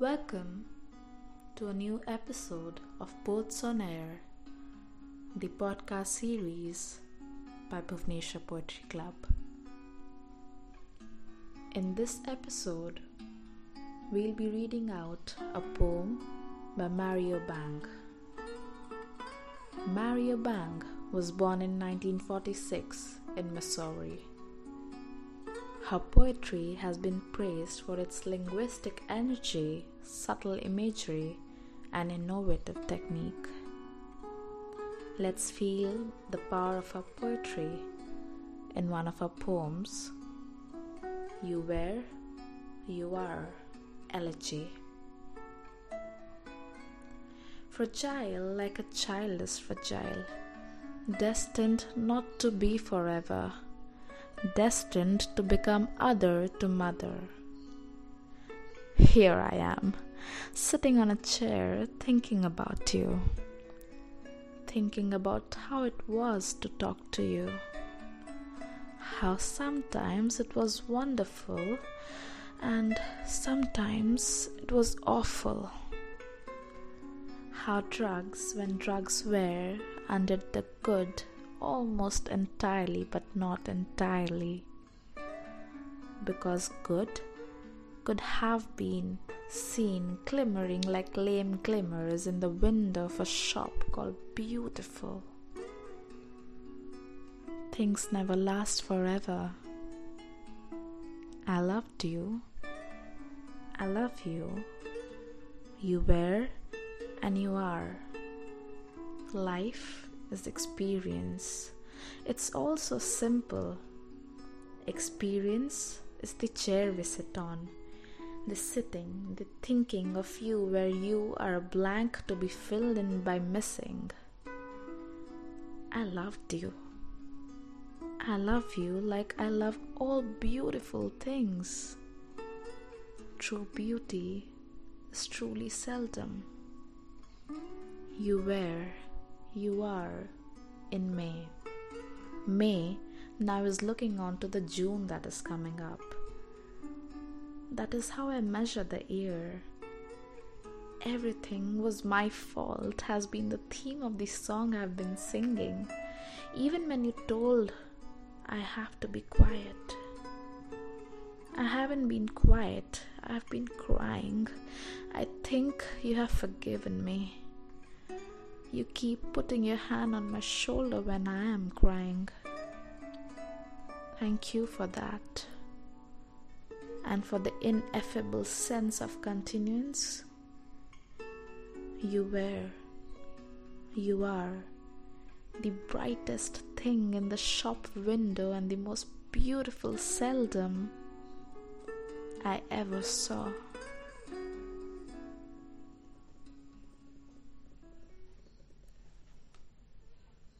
Welcome to a new episode of Poets on Air, the podcast series by Bhuvnesha Poetry Club. In this episode, we'll be reading out a poem by Mary Jo Bang. Mary Jo Bang was born in 1946 in Missouri. Her poetry has been praised for its linguistic energy, subtle imagery, and innovative technique. Let's feel the power of her poetry in one of her poems, You Were, You Are, Elegy. Fragile like a child is fragile, destined not to be forever destined to become other to mother. Here I am, sitting on a chair thinking about you, thinking about how it was to talk to you, how sometimes it was wonderful and sometimes it was awful. How drugs, when drugs were, undid the good almost entirely, but not entirely. Because good could have been seen glimmering like lamé glimmers in the window of a shop called Beautiful. Things never last forever. I loved you. I love you. You were and you are. Life is experience. It's also simple. Experience is the chair we sit on, the sitting, the thinking of you where you are a blank to be filled in by missing. I loved you. I love you like I love all beautiful things. True beauty is truly seldom. You were you are in May. May now is looking on to the June that is coming up. That is how I measure the year. Everything was my fault has been the theme of the song I've been singing. Even when you told I have to be quiet. I haven't been quiet, I've been crying. I think you have forgiven me. You keep putting your hand on my shoulder when I am crying. Thank you for that. And for the ineffable sense of continuance. You were, you are, the brightest thing in the shop window and the most beautiful seldom I ever saw.